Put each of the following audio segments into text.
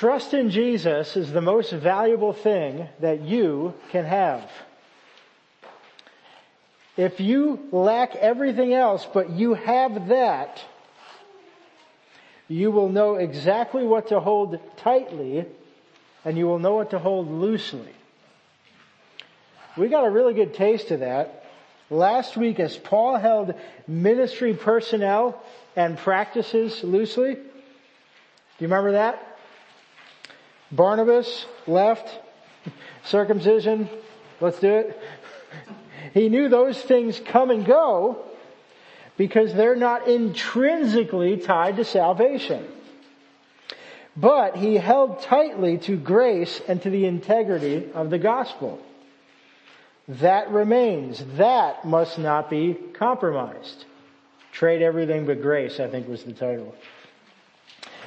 Trust in Jesus is the most valuable thing that you can have. If you lack everything else, but you have that, you will know exactly what to hold tightly and you will know what to hold loosely. We got a really good taste of that last week as Paul held ministry personnel and practices loosely. Do you remember that? Barnabas left, circumcision, let's do it. He knew those things come and go because they're not intrinsically tied to salvation. But he held tightly to grace and to the integrity of the gospel. That remains. That must not be compromised. Trade everything but grace, I think was the title.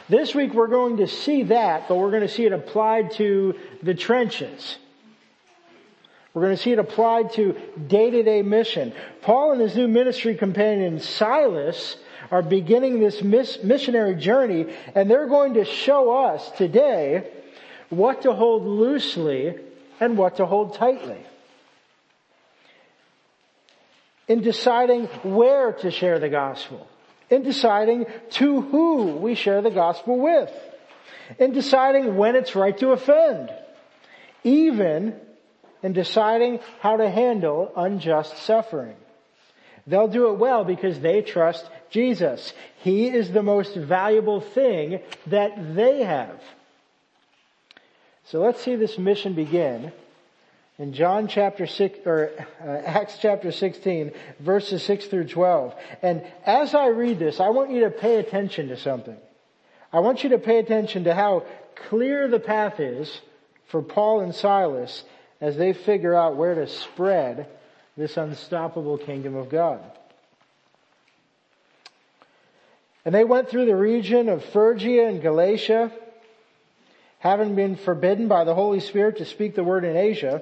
This week we're going to see that, but we're going to see it applied to the trenches. We're going to see it applied to day-to-day mission. Paul and his new ministry companion Silas are beginning this missionary journey and they're going to show us today what to hold loosely and what to hold tightly. In deciding where to share the gospel. In deciding to who we share the gospel with. In deciding when it's right to offend. Even in deciding how to handle unjust suffering. They'll do it well because they trust Jesus. He is the most valuable thing that they have. So let's see this mission begin in John chapter 6, or uh, Acts chapter 16, verses 6 through 12. And as I read this, I want you to pay attention to something. I want you to pay attention to how clear the path is for Paul and Silas as they figure out where to spread this unstoppable kingdom of God. And they went through the region of Phrygia and Galatia, having been forbidden by the Holy Spirit to speak the word in Asia.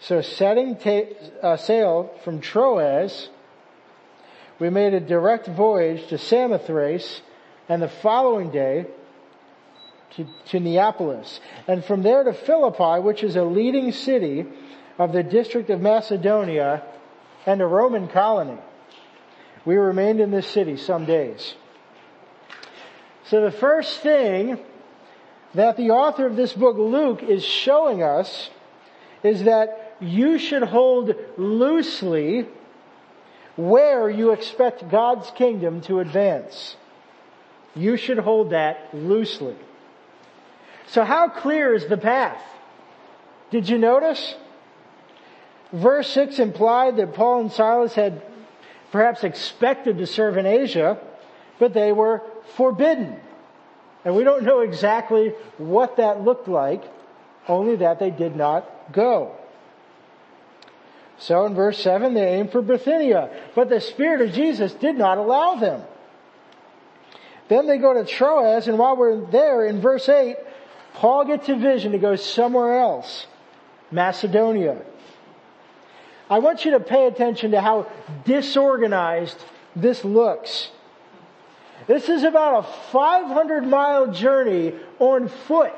So setting ta- uh, sail from Troas, we made a direct voyage to Samothrace, and the following day to, to Neapolis, and from there to Philippi, which is a leading city of the district of Macedonia and a Roman colony. We remained in this city some days. So the first thing that the author of this book, Luke, is showing us is that you should hold loosely where you expect God's kingdom to advance. You should hold that loosely. So how clear is the path? Did you notice? Verse 6 implied that Paul and Silas had perhaps expected to serve in Asia, but they were forbidden. And we don't know exactly what that looked like, only that they did not go. So in verse 7, they aimed for Bithynia, but the Spirit of Jesus did not allow them. Then they go to Troas, and while we're there in verse 8, Paul gets a vision to go somewhere else. Macedonia. I want you to pay attention to how disorganized this looks. This is about a 500 mile journey on foot.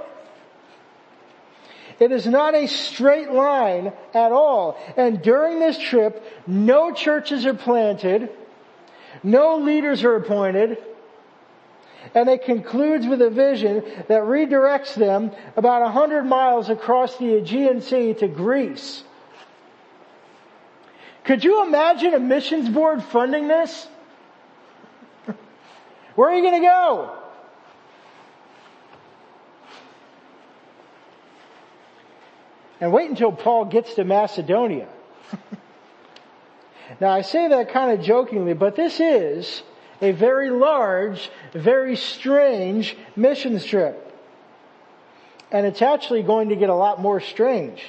It is not a straight line at all. And during this trip, no churches are planted, no leaders are appointed, and it concludes with a vision that redirects them about a hundred miles across the Aegean Sea to Greece. Could you imagine a missions board funding this? Where are you going to go? And wait until Paul gets to Macedonia. now I say that kind of jokingly, but this is a very large, very strange mission trip. And it's actually going to get a lot more strange.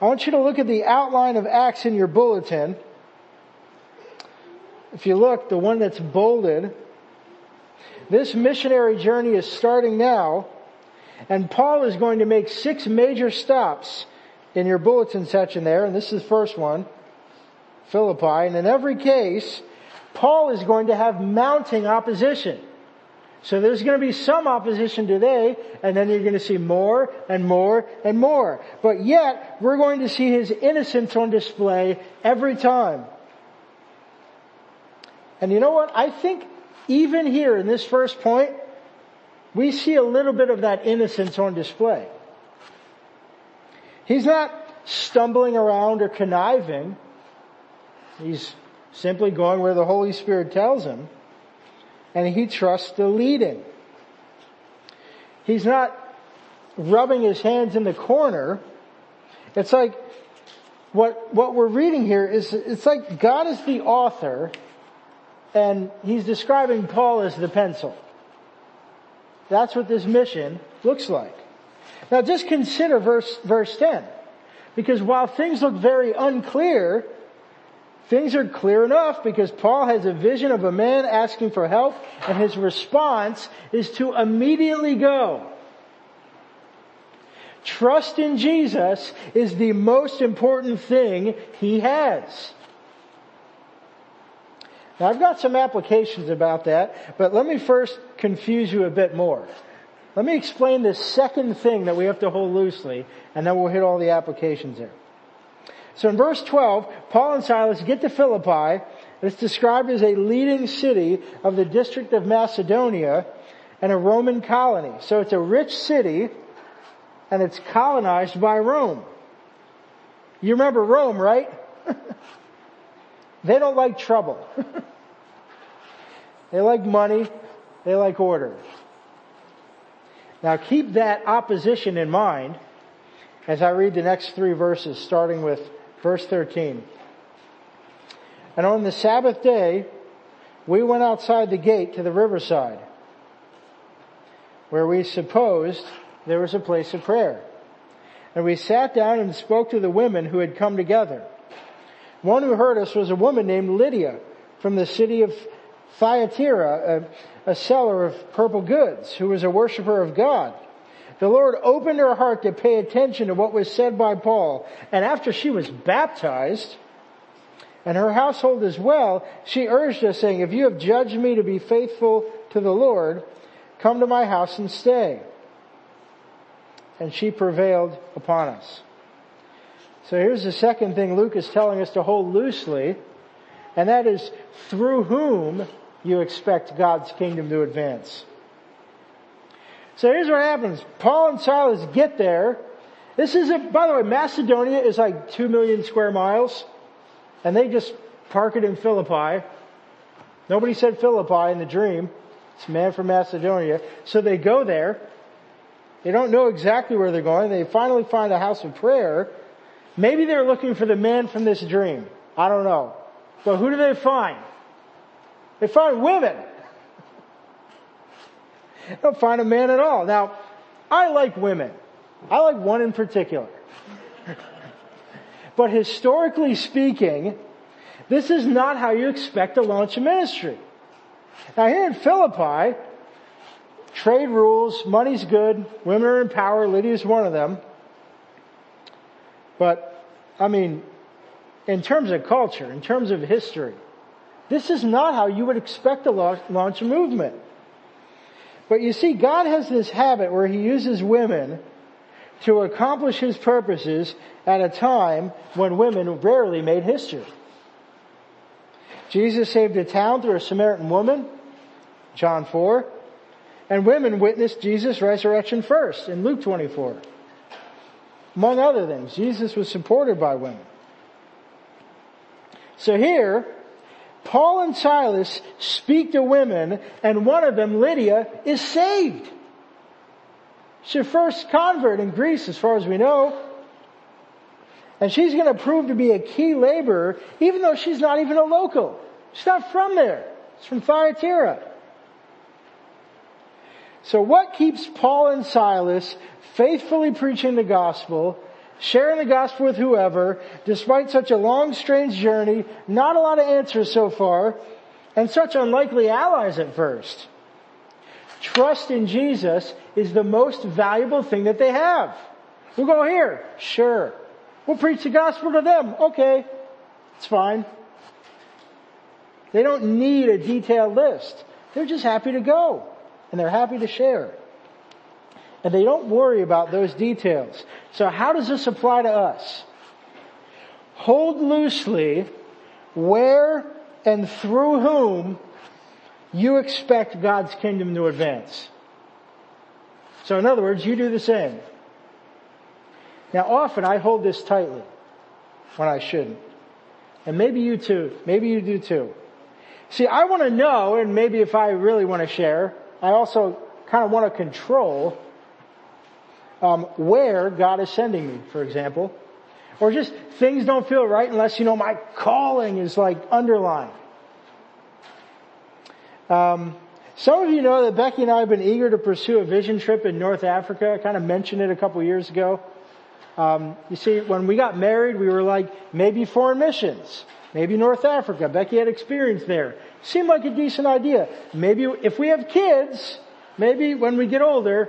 I want you to look at the outline of Acts in your bulletin. If you look, the one that's bolded, this missionary journey is starting now, and Paul is going to make six major stops in your bulletin section there, and this is the first one, Philippi, and in every case, Paul is going to have mounting opposition. So there's going to be some opposition today, and then you're going to see more and more and more. But yet, we're going to see his innocence on display every time. And you know what? I think even here in this first point, we see a little bit of that innocence on display. He's not stumbling around or conniving. He's simply going where the Holy Spirit tells him and he trusts the leading. He's not rubbing his hands in the corner. It's like what, what we're reading here is, it's like God is the author and he's describing Paul as the pencil. That's what this mission looks like. Now just consider verse, verse 10. Because while things look very unclear, Things are clear enough because Paul has a vision of a man asking for help and his response is to immediately go. Trust in Jesus is the most important thing he has. Now I've got some applications about that, but let me first confuse you a bit more. Let me explain the second thing that we have to hold loosely, and then we'll hit all the applications there. So in verse 12, Paul and Silas get to Philippi. It's described as a leading city of the district of Macedonia and a Roman colony. So it's a rich city and it's colonized by Rome. You remember Rome, right? they don't like trouble. they like money. They like order. Now keep that opposition in mind as I read the next three verses starting with Verse 13. And on the Sabbath day, we went outside the gate to the riverside, where we supposed there was a place of prayer. And we sat down and spoke to the women who had come together. One who heard us was a woman named Lydia from the city of Thyatira, a, a seller of purple goods, who was a worshiper of God. The Lord opened her heart to pay attention to what was said by Paul. And after she was baptized, and her household as well, she urged us saying, if you have judged me to be faithful to the Lord, come to my house and stay. And she prevailed upon us. So here's the second thing Luke is telling us to hold loosely, and that is through whom you expect God's kingdom to advance. So here's what happens. Paul and Silas get there. This is a, by the way, Macedonia is like two million square miles. And they just park it in Philippi. Nobody said Philippi in the dream. It's a man from Macedonia. So they go there. They don't know exactly where they're going. They finally find a house of prayer. Maybe they're looking for the man from this dream. I don't know. But who do they find? They find women They don't find a man at all. Now, I like women. I like one in particular. but historically speaking, this is not how you expect to launch a ministry. Now here in Philippi, trade rules, money's good, women are in power, Lydia's one of them. But, I mean, in terms of culture, in terms of history, this is not how you would expect to launch a movement. But you see, God has this habit where He uses women to accomplish His purposes at a time when women rarely made history. Jesus saved a town through a Samaritan woman, John 4, and women witnessed Jesus' resurrection first in Luke 24. Among other things, Jesus was supported by women. So here, Paul and Silas speak to women and one of them, Lydia, is saved. She's her first convert in Greece as far as we know. And she's going to prove to be a key laborer even though she's not even a local. She's not from there. It's from Thyatira. So what keeps Paul and Silas faithfully preaching the gospel, sharing the gospel with whoever, despite such a long, strange journey, not a lot of answers so far, and such unlikely allies at first? Trust in Jesus is the most valuable thing that they have. We'll go here. Sure. We'll preach the gospel to them. Okay. It's fine. They don't need a detailed list. They're just happy to go. And they're happy to share. And they don't worry about those details. So how does this apply to us? Hold loosely where and through whom you expect God's kingdom to advance. So in other words, you do the same. Now often I hold this tightly when I shouldn't. And maybe you too. Maybe you do too. See, I want to know, and maybe if I really want to share, I also kind of want to control um, where God is sending me, for example. Or just things don't feel right unless, you know, my calling is like underlined. Um, some of you know that Becky and I have been eager to pursue a vision trip in North Africa. I kind of mentioned it a couple years ago. Um, you see, when we got married, we were like, maybe foreign missions, maybe North Africa. Becky had experience there. Seemed like a decent idea. Maybe if we have kids, maybe when we get older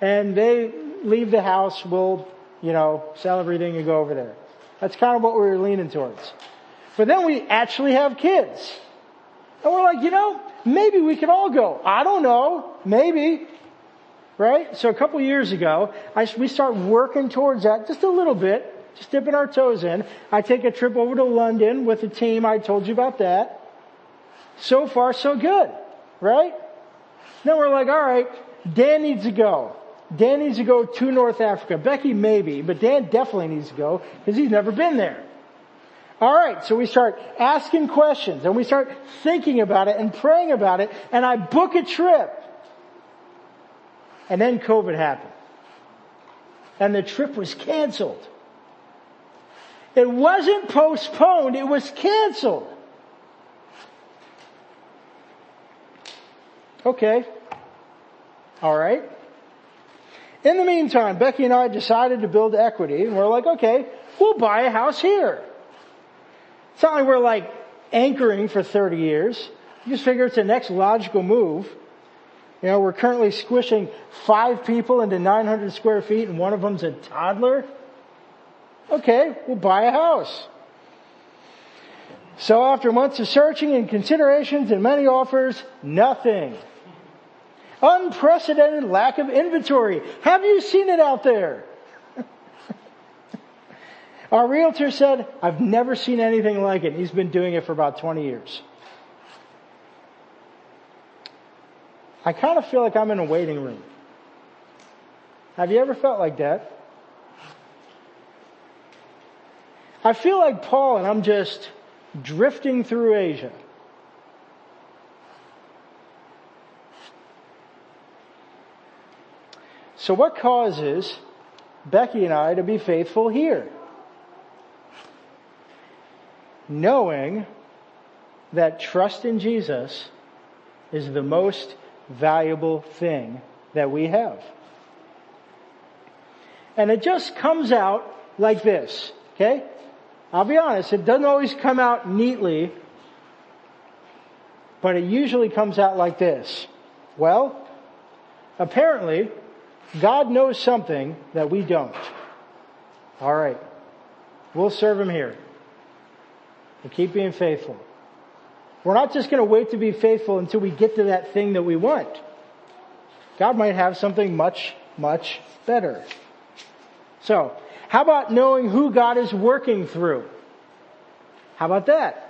and they leave the house, we'll, you know, sell everything and go over there. That's kind of what we were leaning towards. But then we actually have kids. And we're like, you know, maybe we could all go. I don't know. Maybe right? So a couple years ago, I, we start working towards that just a little bit, just dipping our toes in. I take a trip over to London with the team. I told you about that. So far, so good, right? Then we're like, all right, Dan needs to go. Dan needs to go to North Africa. Becky maybe, but Dan definitely needs to go because he's never been there. All right, so we start asking questions and we start thinking about it and praying about it and I book a trip. And then COVID happened. And the trip was canceled. It wasn't postponed, it was canceled. Okay. Alright. In the meantime, Becky and I decided to build equity and we're like, okay, we'll buy a house here. It's not like we're like anchoring for 30 years. You just figure it's the next logical move. You know, we're currently squishing five people into 900 square feet and one of them's a toddler. Okay, we'll buy a house. So after months of searching and considerations and many offers, nothing. Unprecedented lack of inventory. Have you seen it out there? Our realtor said, I've never seen anything like it. He's been doing it for about 20 years. I kind of feel like I'm in a waiting room. Have you ever felt like that? I feel like Paul and I'm just drifting through Asia. So what causes Becky and I to be faithful here? Knowing that trust in Jesus is the most valuable thing that we have. And it just comes out like this, okay? I'll be honest, it doesn't always come out neatly, but it usually comes out like this. Well, apparently, God knows something that we don't. Alright. We'll serve Him here. We'll keep being faithful. We're not just going to wait to be faithful until we get to that thing that we want. God might have something much, much better. So, how about knowing who God is working through? How about that?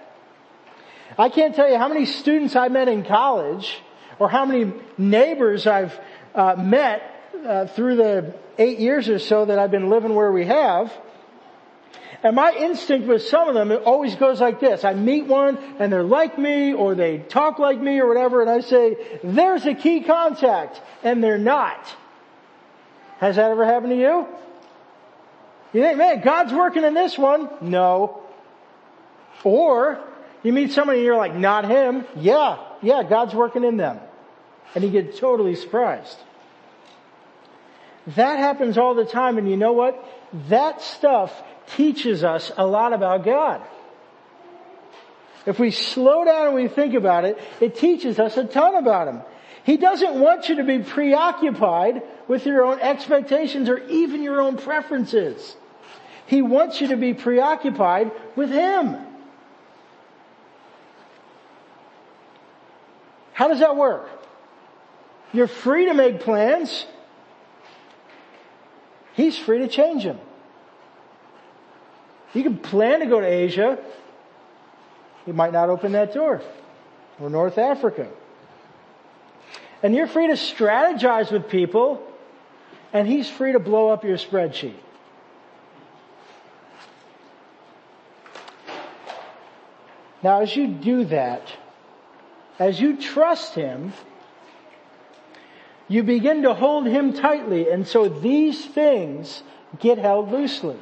I can't tell you how many students I met in college or how many neighbors I've uh, met uh, through the eight years or so that I've been living where we have and my instinct with some of them, it always goes like this. I meet one and they're like me or they talk like me or whatever and I say, there's a key contact and they're not. Has that ever happened to you? You think, man, God's working in this one. No. Or you meet somebody and you're like, not him. Yeah, Yeah, God's working in them. And you get totally surprised. That happens all the time and you know what? That stuff teaches us a lot about God. If we slow down and we think about it, it teaches us a ton about Him. He doesn't want you to be preoccupied with your own expectations or even your own preferences. He wants you to be preoccupied with Him. How does that work? You're free to make plans. He's free to change them. You can plan to go to Asia. He might not open that door. Or North Africa. And you're free to strategize with people and he's free to blow up your spreadsheet. Now as you do that, as you trust him, you begin to hold him tightly and so these things get held loosely.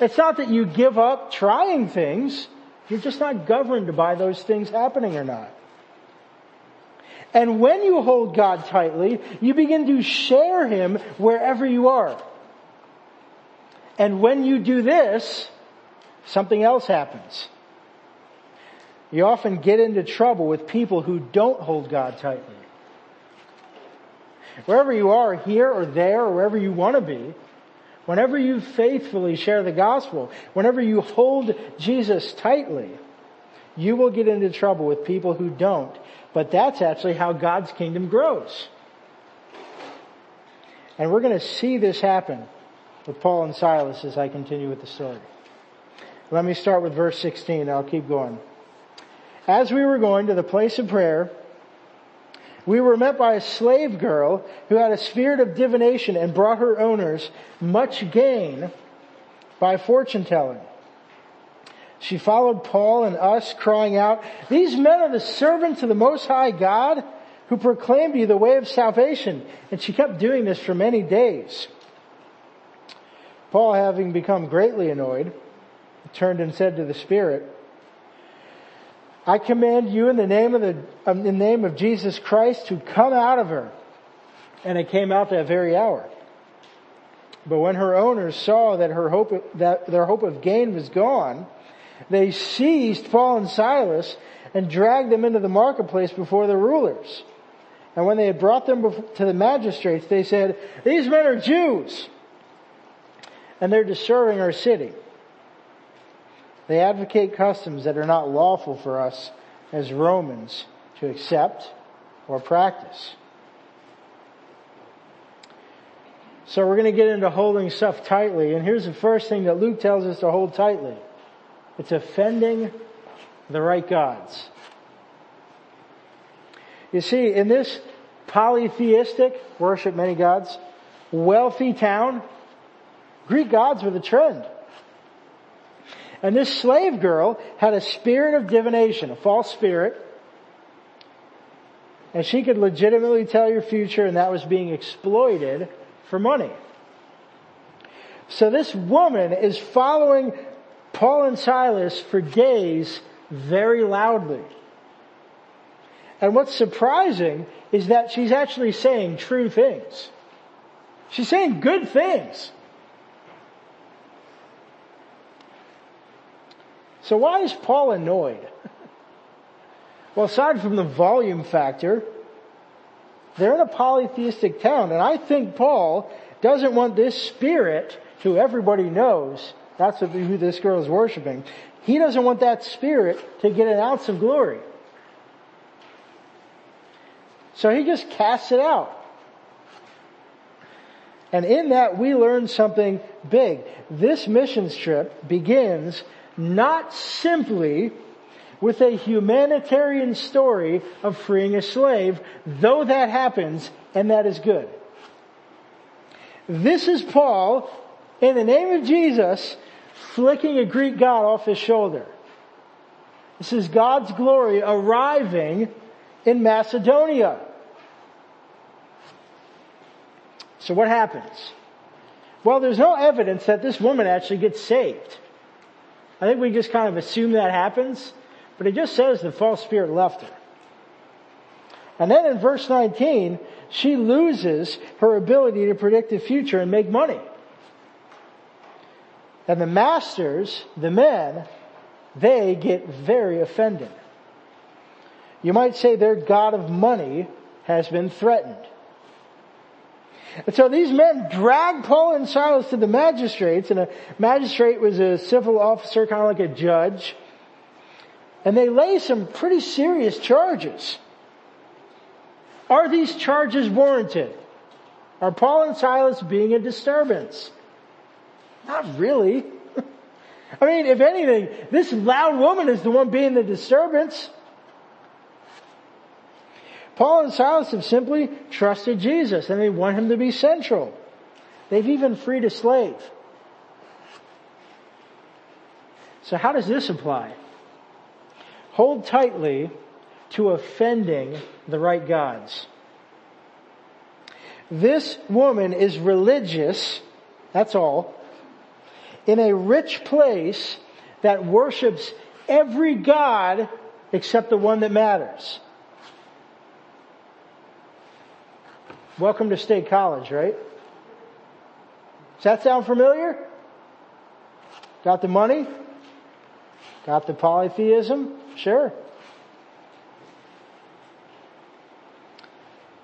It's not that you give up trying things, you're just not governed by those things happening or not. And when you hold God tightly, you begin to share Him wherever you are. And when you do this, something else happens. You often get into trouble with people who don't hold God tightly. Wherever you are, here or there, or wherever you want to be, whenever you faithfully share the gospel, whenever you hold Jesus tightly, you will get into trouble with people who don't but that's actually how God's kingdom grows. And we're going to see this happen with Paul and Silas as I continue with the story. Let me start with verse 16. I'll keep going. As we were going to the place of prayer, we were met by a slave girl who had a spirit of divination and brought her owners much gain by fortune telling. She followed Paul and us crying out, these men are the servants of the Most High God who proclaim to you the way of salvation. And she kept doing this for many days. Paul having become greatly annoyed, turned and said to the Spirit, I command you in the name of the, um, in the name of Jesus Christ to come out of her. And it came out that very hour. But when her owners saw that her hope, that their hope of gain was gone, they seized Paul and Silas and dragged them into the marketplace before the rulers. And when they had brought them to the magistrates, they said, these men are Jews and they're disturbing our city. They advocate customs that are not lawful for us as Romans to accept or practice. So we're going to get into holding stuff tightly. And here's the first thing that Luke tells us to hold tightly. It's offending the right gods. You see, in this polytheistic, worship many gods, wealthy town, Greek gods were the trend. And this slave girl had a spirit of divination, a false spirit, and she could legitimately tell your future and that was being exploited for money. So this woman is following Paul and Silas for days very loudly. And what's surprising is that she's actually saying true things. She's saying good things. So why is Paul annoyed? Well, aside from the volume factor, they're in a polytheistic town, and I think Paul doesn't want this spirit, who everybody knows, that's who this girl is worshiping. He doesn't want that spirit to get an ounce of glory. So he just casts it out. And in that we learn something big. This missions trip begins not simply with a humanitarian story of freeing a slave, though that happens and that is good. This is Paul, in the name of Jesus, flicking a Greek god off his shoulder. This is God's glory arriving in Macedonia. So what happens? Well, there's no evidence that this woman actually gets saved. I think we just kind of assume that happens. But it just says the false spirit left her. And then in verse 19, she loses her ability to predict the future and make money. And the masters, the men, they get very offended. You might say their God of money has been threatened. And so these men drag Paul and Silas to the magistrates, and a magistrate was a civil officer, kind of like a judge. And they lay some pretty serious charges. Are these charges warranted? Are Paul and Silas being a disturbance? Not really. I mean, if anything, this loud woman is the one being the disturbance. Paul and Silas have simply trusted Jesus and they want him to be central. They've even freed a slave. So how does this apply? Hold tightly to offending the right gods. This woman is religious, that's all, in a rich place that worships every God except the one that matters. Welcome to State College, right? Does that sound familiar? Got the money? Got the polytheism? Sure.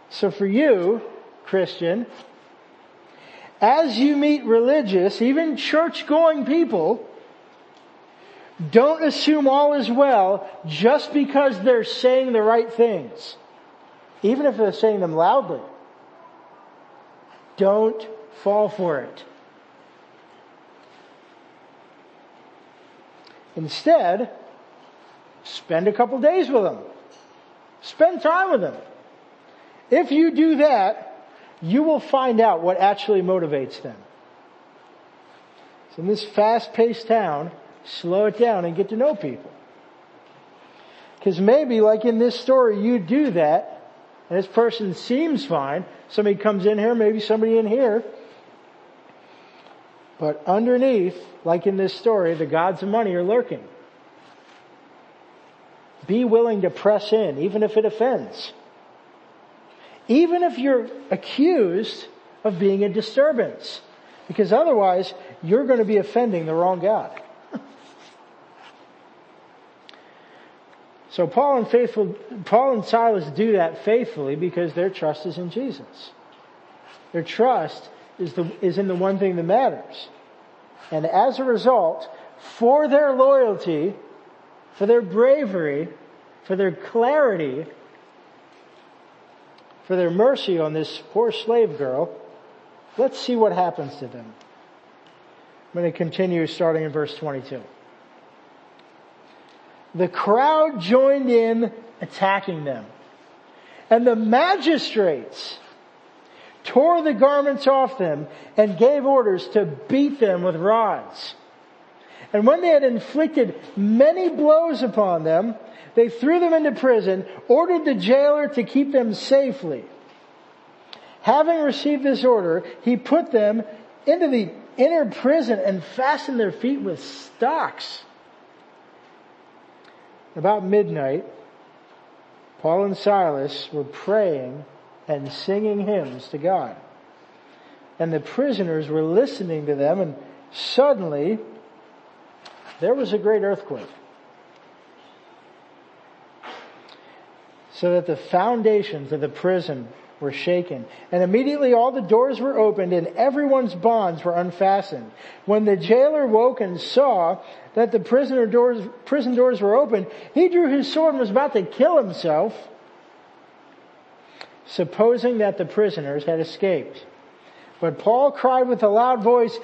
So for you, Christian, as you meet religious, even church going people, don't assume all is well just because they're saying the right things. Even if they're saying them loudly. Don't fall for it. Instead, spend a couple days with them. Spend time with them. If you do that, you will find out what actually motivates them. So in this fast-paced town, slow it down and get to know people. Because maybe, like in this story, you do that, and this person seems fine. Somebody comes in here, maybe somebody in here. But underneath, like in this story, the gods of money are lurking. Be willing to press in, even if it offends even if you're accused of being a disturbance. Because otherwise, you're going to be offending the wrong God. So Paul and faithful, Paul and Silas do that faithfully because their trust is in Jesus. Their trust is, the, is in the one thing that matters. And as a result, for their loyalty, for their bravery, for their clarity, for their mercy on this poor slave girl, let's see what happens to them. I'm going to continue starting in verse 22. The crowd joined in attacking them. And the magistrates tore the garments off them and gave orders to beat them with rods. And when they had inflicted many blows upon them, they threw them into prison, ordered the jailer to keep them safely. Having received this order, he put them into the inner prison and fastened their feet with stocks. About midnight, Paul and Silas were praying and singing hymns to God. And the prisoners were listening to them and suddenly there was a great earthquake. so that the foundations of the prison were shaken. And immediately all the doors were opened and everyone's bonds were unfastened. When the jailer woke and saw that the prisoner doors, prison doors were open, he drew his sword and was about to kill himself, supposing that the prisoners had escaped. But Paul cried with a loud voice,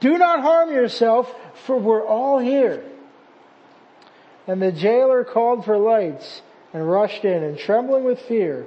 do not harm yourself, for we're all here. And the jailer called for lights and rushed in and trembling with fear,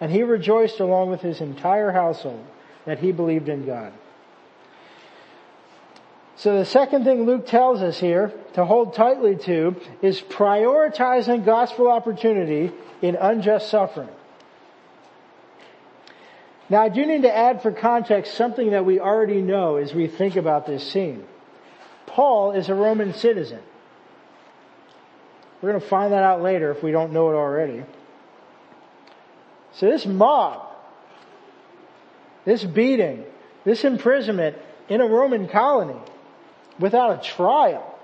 And he rejoiced along with his entire household that he believed in God. So the second thing Luke tells us here to hold tightly to is prioritizing gospel opportunity in unjust suffering. Now I do need to add for context something that we already know as we think about this scene. Paul is a Roman citizen. We're going to find that out later if we don't know it already. So this mob, this beating, this imprisonment in a Roman colony without a trial,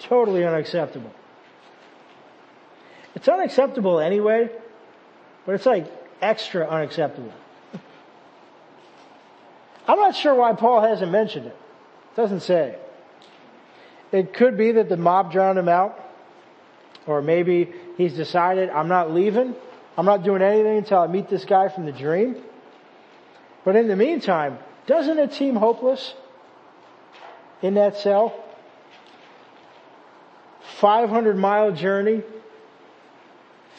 totally unacceptable. It's unacceptable anyway, but it's like extra unacceptable. I'm not sure why Paul hasn't mentioned it. It doesn't say. It could be that the mob drowned him out. Or maybe he's decided, I'm not leaving. I'm not doing anything until I meet this guy from the dream. But in the meantime, doesn't it seem hopeless in that cell? 500 mile journey,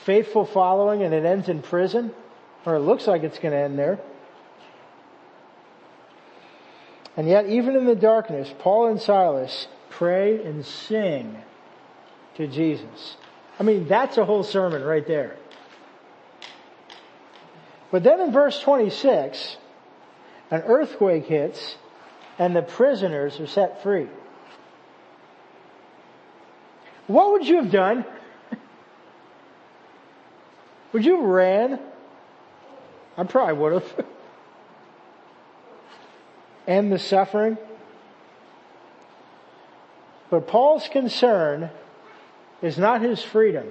faithful following, and it ends in prison? Or it looks like it's going to end there. And yet, even in the darkness, Paul and Silas pray and sing to Jesus. I mean, that's a whole sermon right there. But then in verse 26, an earthquake hits and the prisoners are set free. What would you have done? Would you have ran? I probably would have. End the suffering. But Paul's concern is not his freedom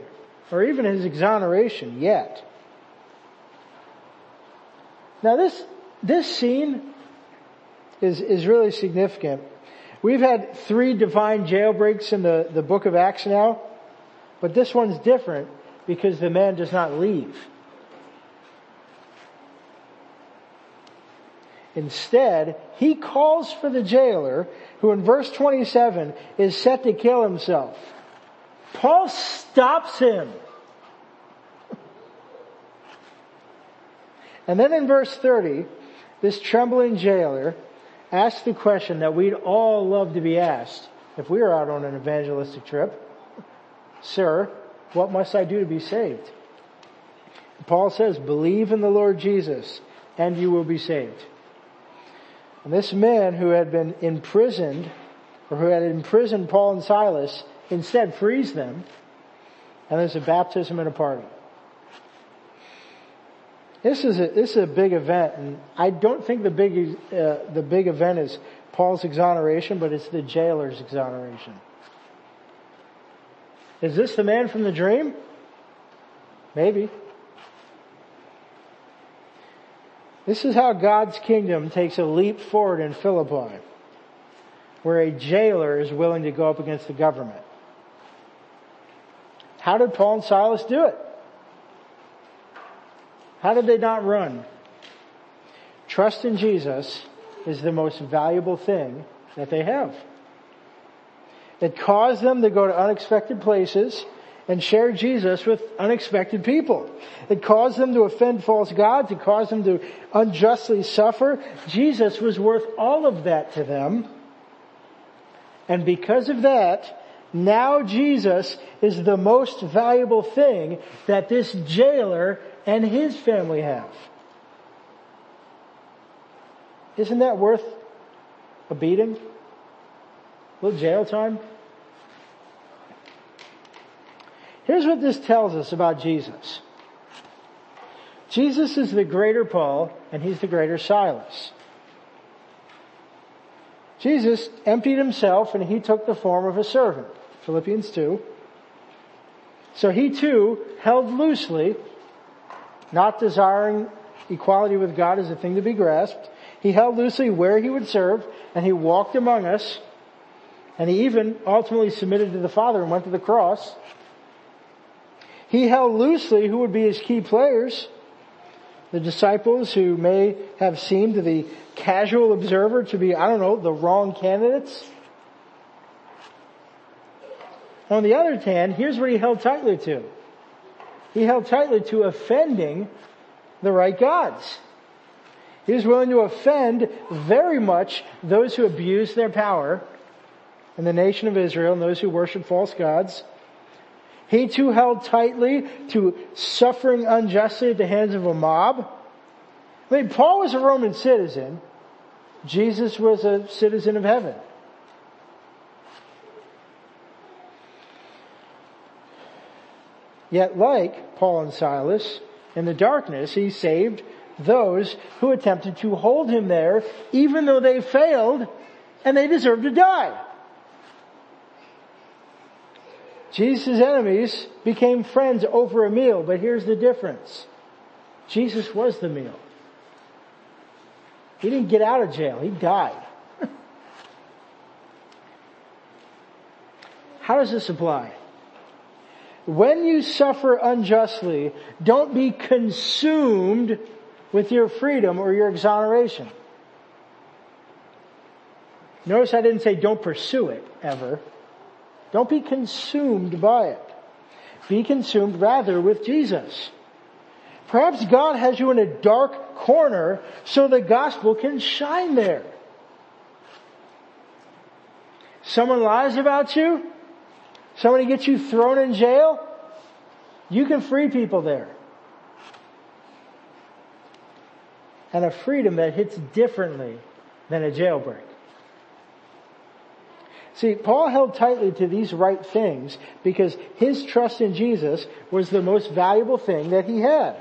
or even his exoneration yet. Now this, this scene is, is really significant. We've had three divine jailbreaks in the, the book of Acts now, but this one's different because the man does not leave. Instead, he calls for the jailer, who in verse 27 is set to kill himself. Paul stops him. And then in verse 30, this trembling jailer asks the question that we'd all love to be asked if we were out on an evangelistic trip. Sir, what must I do to be saved? Paul says, believe in the Lord Jesus and you will be saved. And this man who had been imprisoned, or who had imprisoned Paul and Silas, instead frees them, and there's a baptism and a party. This is a, this is a big event, and I don't think the big, uh, the big event is Paul's exoneration, but it's the jailer's exoneration. Is this the man from the dream? Maybe. This is how God's kingdom takes a leap forward in Philippi, where a jailer is willing to go up against the government. How did Paul and Silas do it? How did they not run? Trust in Jesus is the most valuable thing that they have. It caused them to go to unexpected places and share Jesus with unexpected people. It caused them to offend false gods. It caused them to unjustly suffer. Jesus was worth all of that to them. And because of that, now Jesus is the most valuable thing that this jailer and his family have. Isn't that worth a beating? A little jail time? Here's what this tells us about Jesus. Jesus is the greater Paul and he's the greater Silas. Jesus emptied himself and he took the form of a servant. Philippians 2. So he too held loosely, not desiring equality with God as a thing to be grasped. He held loosely where he would serve and he walked among us and he even ultimately submitted to the Father and went to the cross. He held loosely who would be his key players. The disciples who may have seemed to the casual observer to be, I don't know, the wrong candidates. On the other hand, here's what he held tightly to. He held tightly to offending the right gods. He was willing to offend very much those who abused their power in the nation of Israel and those who worship false gods. He too held tightly to suffering unjustly at the hands of a mob. I mean, Paul was a Roman citizen. Jesus was a citizen of heaven. Yet like Paul and Silas, in the darkness, he saved those who attempted to hold him there, even though they failed and they deserved to die. Jesus' enemies became friends over a meal, but here's the difference. Jesus was the meal. He didn't get out of jail, he died. How does this apply? When you suffer unjustly, don't be consumed with your freedom or your exoneration. Notice I didn't say don't pursue it ever. Don't be consumed by it. Be consumed rather with Jesus. Perhaps God has you in a dark corner so the gospel can shine there. Someone lies about you. Somebody gets you thrown in jail. You can free people there. And a freedom that hits differently than a jailbreak. See, Paul held tightly to these right things because his trust in Jesus was the most valuable thing that he had.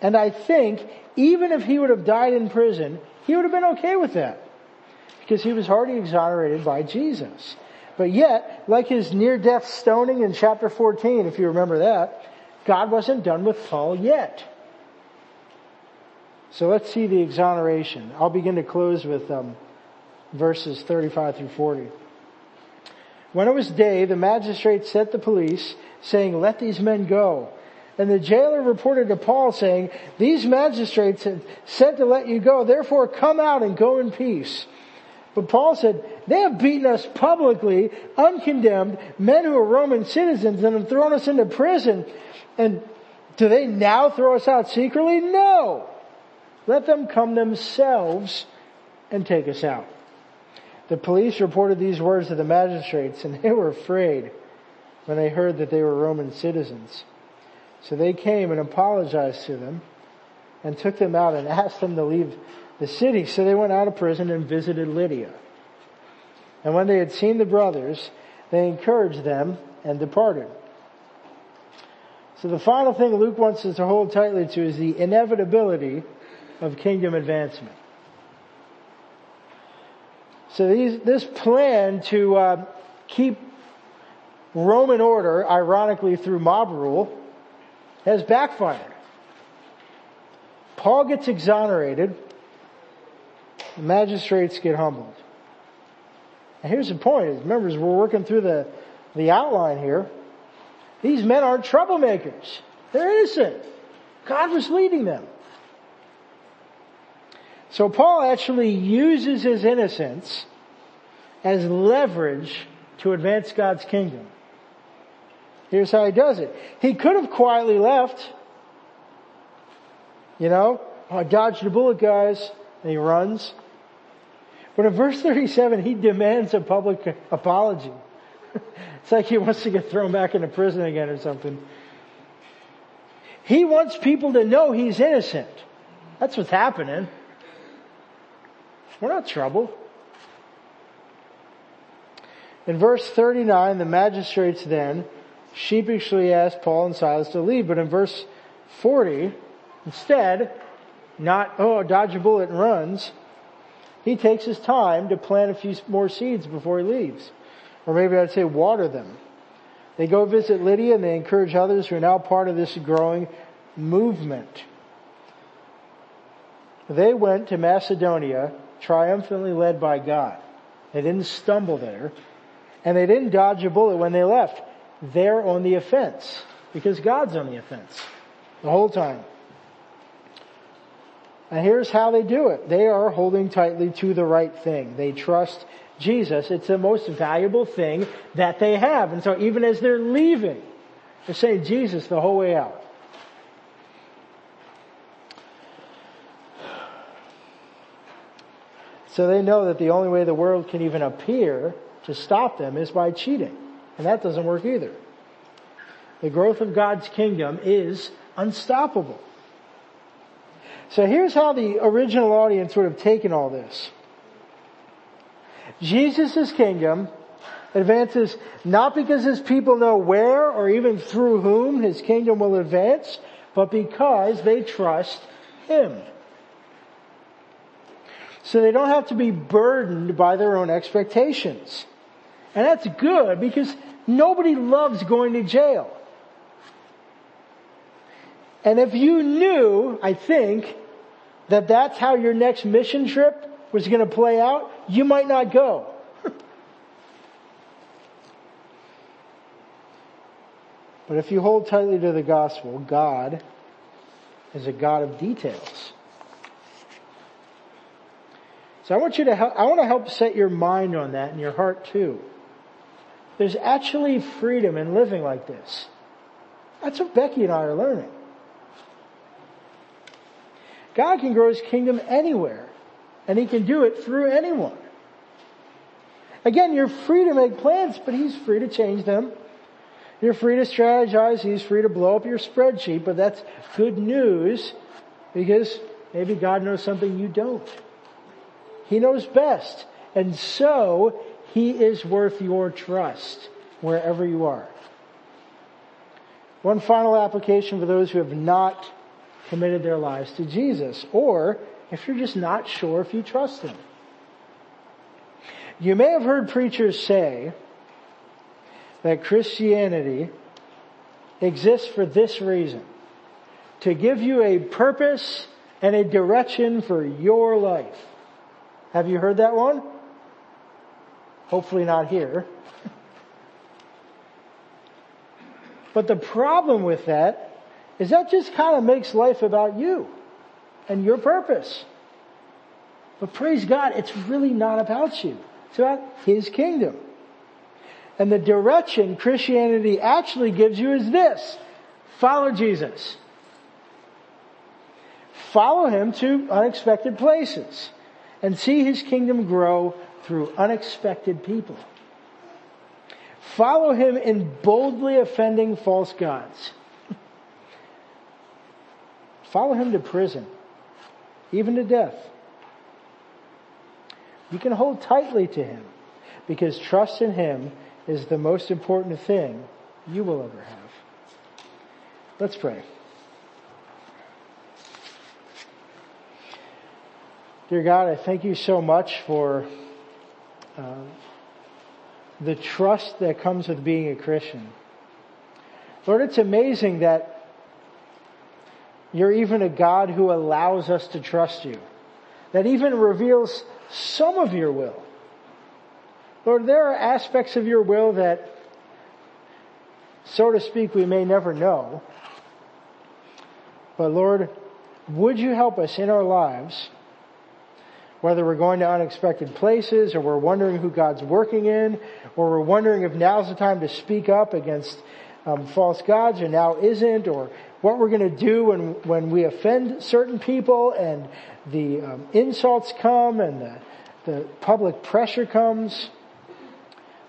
And I think even if he would have died in prison, he would have been okay with that because he was already exonerated by Jesus. But yet, like his near-death stoning in chapter 14, if you remember that, God wasn't done with Paul yet. So let's see the exoneration. I'll begin to close with um, verses 35 through 40. When it was day, the magistrate sent the police, saying, let these men go. And the jailer reported to Paul saying, these magistrates have sent to let you go, therefore come out and go in peace. But Paul said, they have beaten us publicly, uncondemned, men who are Roman citizens and have thrown us into prison. And do they now throw us out secretly? No. Let them come themselves and take us out. The police reported these words to the magistrates and they were afraid when they heard that they were Roman citizens. So they came and apologized to them and took them out and asked them to leave the city. So they went out of prison and visited Lydia. And when they had seen the brothers, they encouraged them and departed. So the final thing Luke wants us to hold tightly to is the inevitability of kingdom advancement. So these, this plan to uh, keep Roman order, ironically through mob rule, has backfired. Paul gets exonerated. The magistrates get humbled. And here's the point. Remember, as we're working through the, the outline here, these men aren't troublemakers. They're innocent. God was leading them. So Paul actually uses his innocence as leverage to advance God's kingdom. Here's how he does it. He could have quietly left. You know, I dodged a bullet guys. And he runs. But in verse 37, he demands a public apology. it's like he wants to get thrown back into prison again or something. He wants people to know he's innocent. That's what's happening. We're not trouble. In verse 39, the magistrates then sheepishly asked Paul and Silas to leave, but in verse 40, instead, not, oh, dodge a bullet and runs, he takes his time to plant a few more seeds before he leaves. Or maybe I'd say water them. They go visit Lydia and they encourage others who are now part of this growing movement. They went to Macedonia triumphantly led by God. They didn't stumble there. And they didn't dodge a bullet when they left. They're on the offense. Because God's on the offense. The whole time. And here's how they do it. They are holding tightly to the right thing. They trust Jesus. It's the most valuable thing that they have. And so even as they're leaving, they're saying Jesus the whole way out. So they know that the only way the world can even appear to stop them is by cheating. And that doesn't work either. The growth of God's kingdom is unstoppable. So here's how the original audience would have taken all this. Jesus' kingdom advances not because his people know where or even through whom his kingdom will advance, but because they trust him. So they don't have to be burdened by their own expectations. And that's good because nobody loves going to jail. And if you knew, I think, that that's how your next mission trip was going to play out, you might not go. but if you hold tightly to the gospel, God is a God of details. So I want you to help, I want to help set your mind on that and your heart too. There's actually freedom in living like this. That's what Becky and I are learning. God can grow His kingdom anywhere. And He can do it through anyone. Again, you're free to make plans, but He's free to change them. You're free to strategize. He's free to blow up your spreadsheet, but that's good news because maybe God knows something you don't. He knows best. And so, He is worth your trust wherever you are. One final application for those who have not committed their lives to Jesus, or if you're just not sure if you trust Him. You may have heard preachers say that Christianity exists for this reason. To give you a purpose and a direction for your life. Have you heard that one? Hopefully not here. But the problem with that is that just kind of makes life about you and your purpose. But praise God, it's really not about you. It's about His kingdom. And the direction Christianity actually gives you is this. Follow Jesus. Follow Him to unexpected places and see His kingdom grow through unexpected people. Follow Him in boldly offending false gods. Follow Him to prison even to death. You can hold tightly to Him because trust in Him is the most important thing you will ever have. Let's pray. Dear God, I thank you so much for uh, the trust that comes with being a Christian. Lord, it's amazing that you're even a God who allows us to trust you. That even reveals some of your will. Lord, there are aspects of your will that, so to speak, we may never know. But Lord, would you help us in our lives, whether we're going to unexpected places or we're wondering who God's working in, or we're wondering if now's the time to speak up against um, false gods or now isn't, or what we're going to do when, when we offend certain people and the um, insults come and the, the public pressure comes.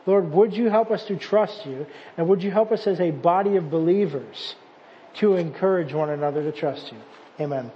Lord, would you help us to trust you and would you help us as a body of believers to encourage one another to trust you? Amen.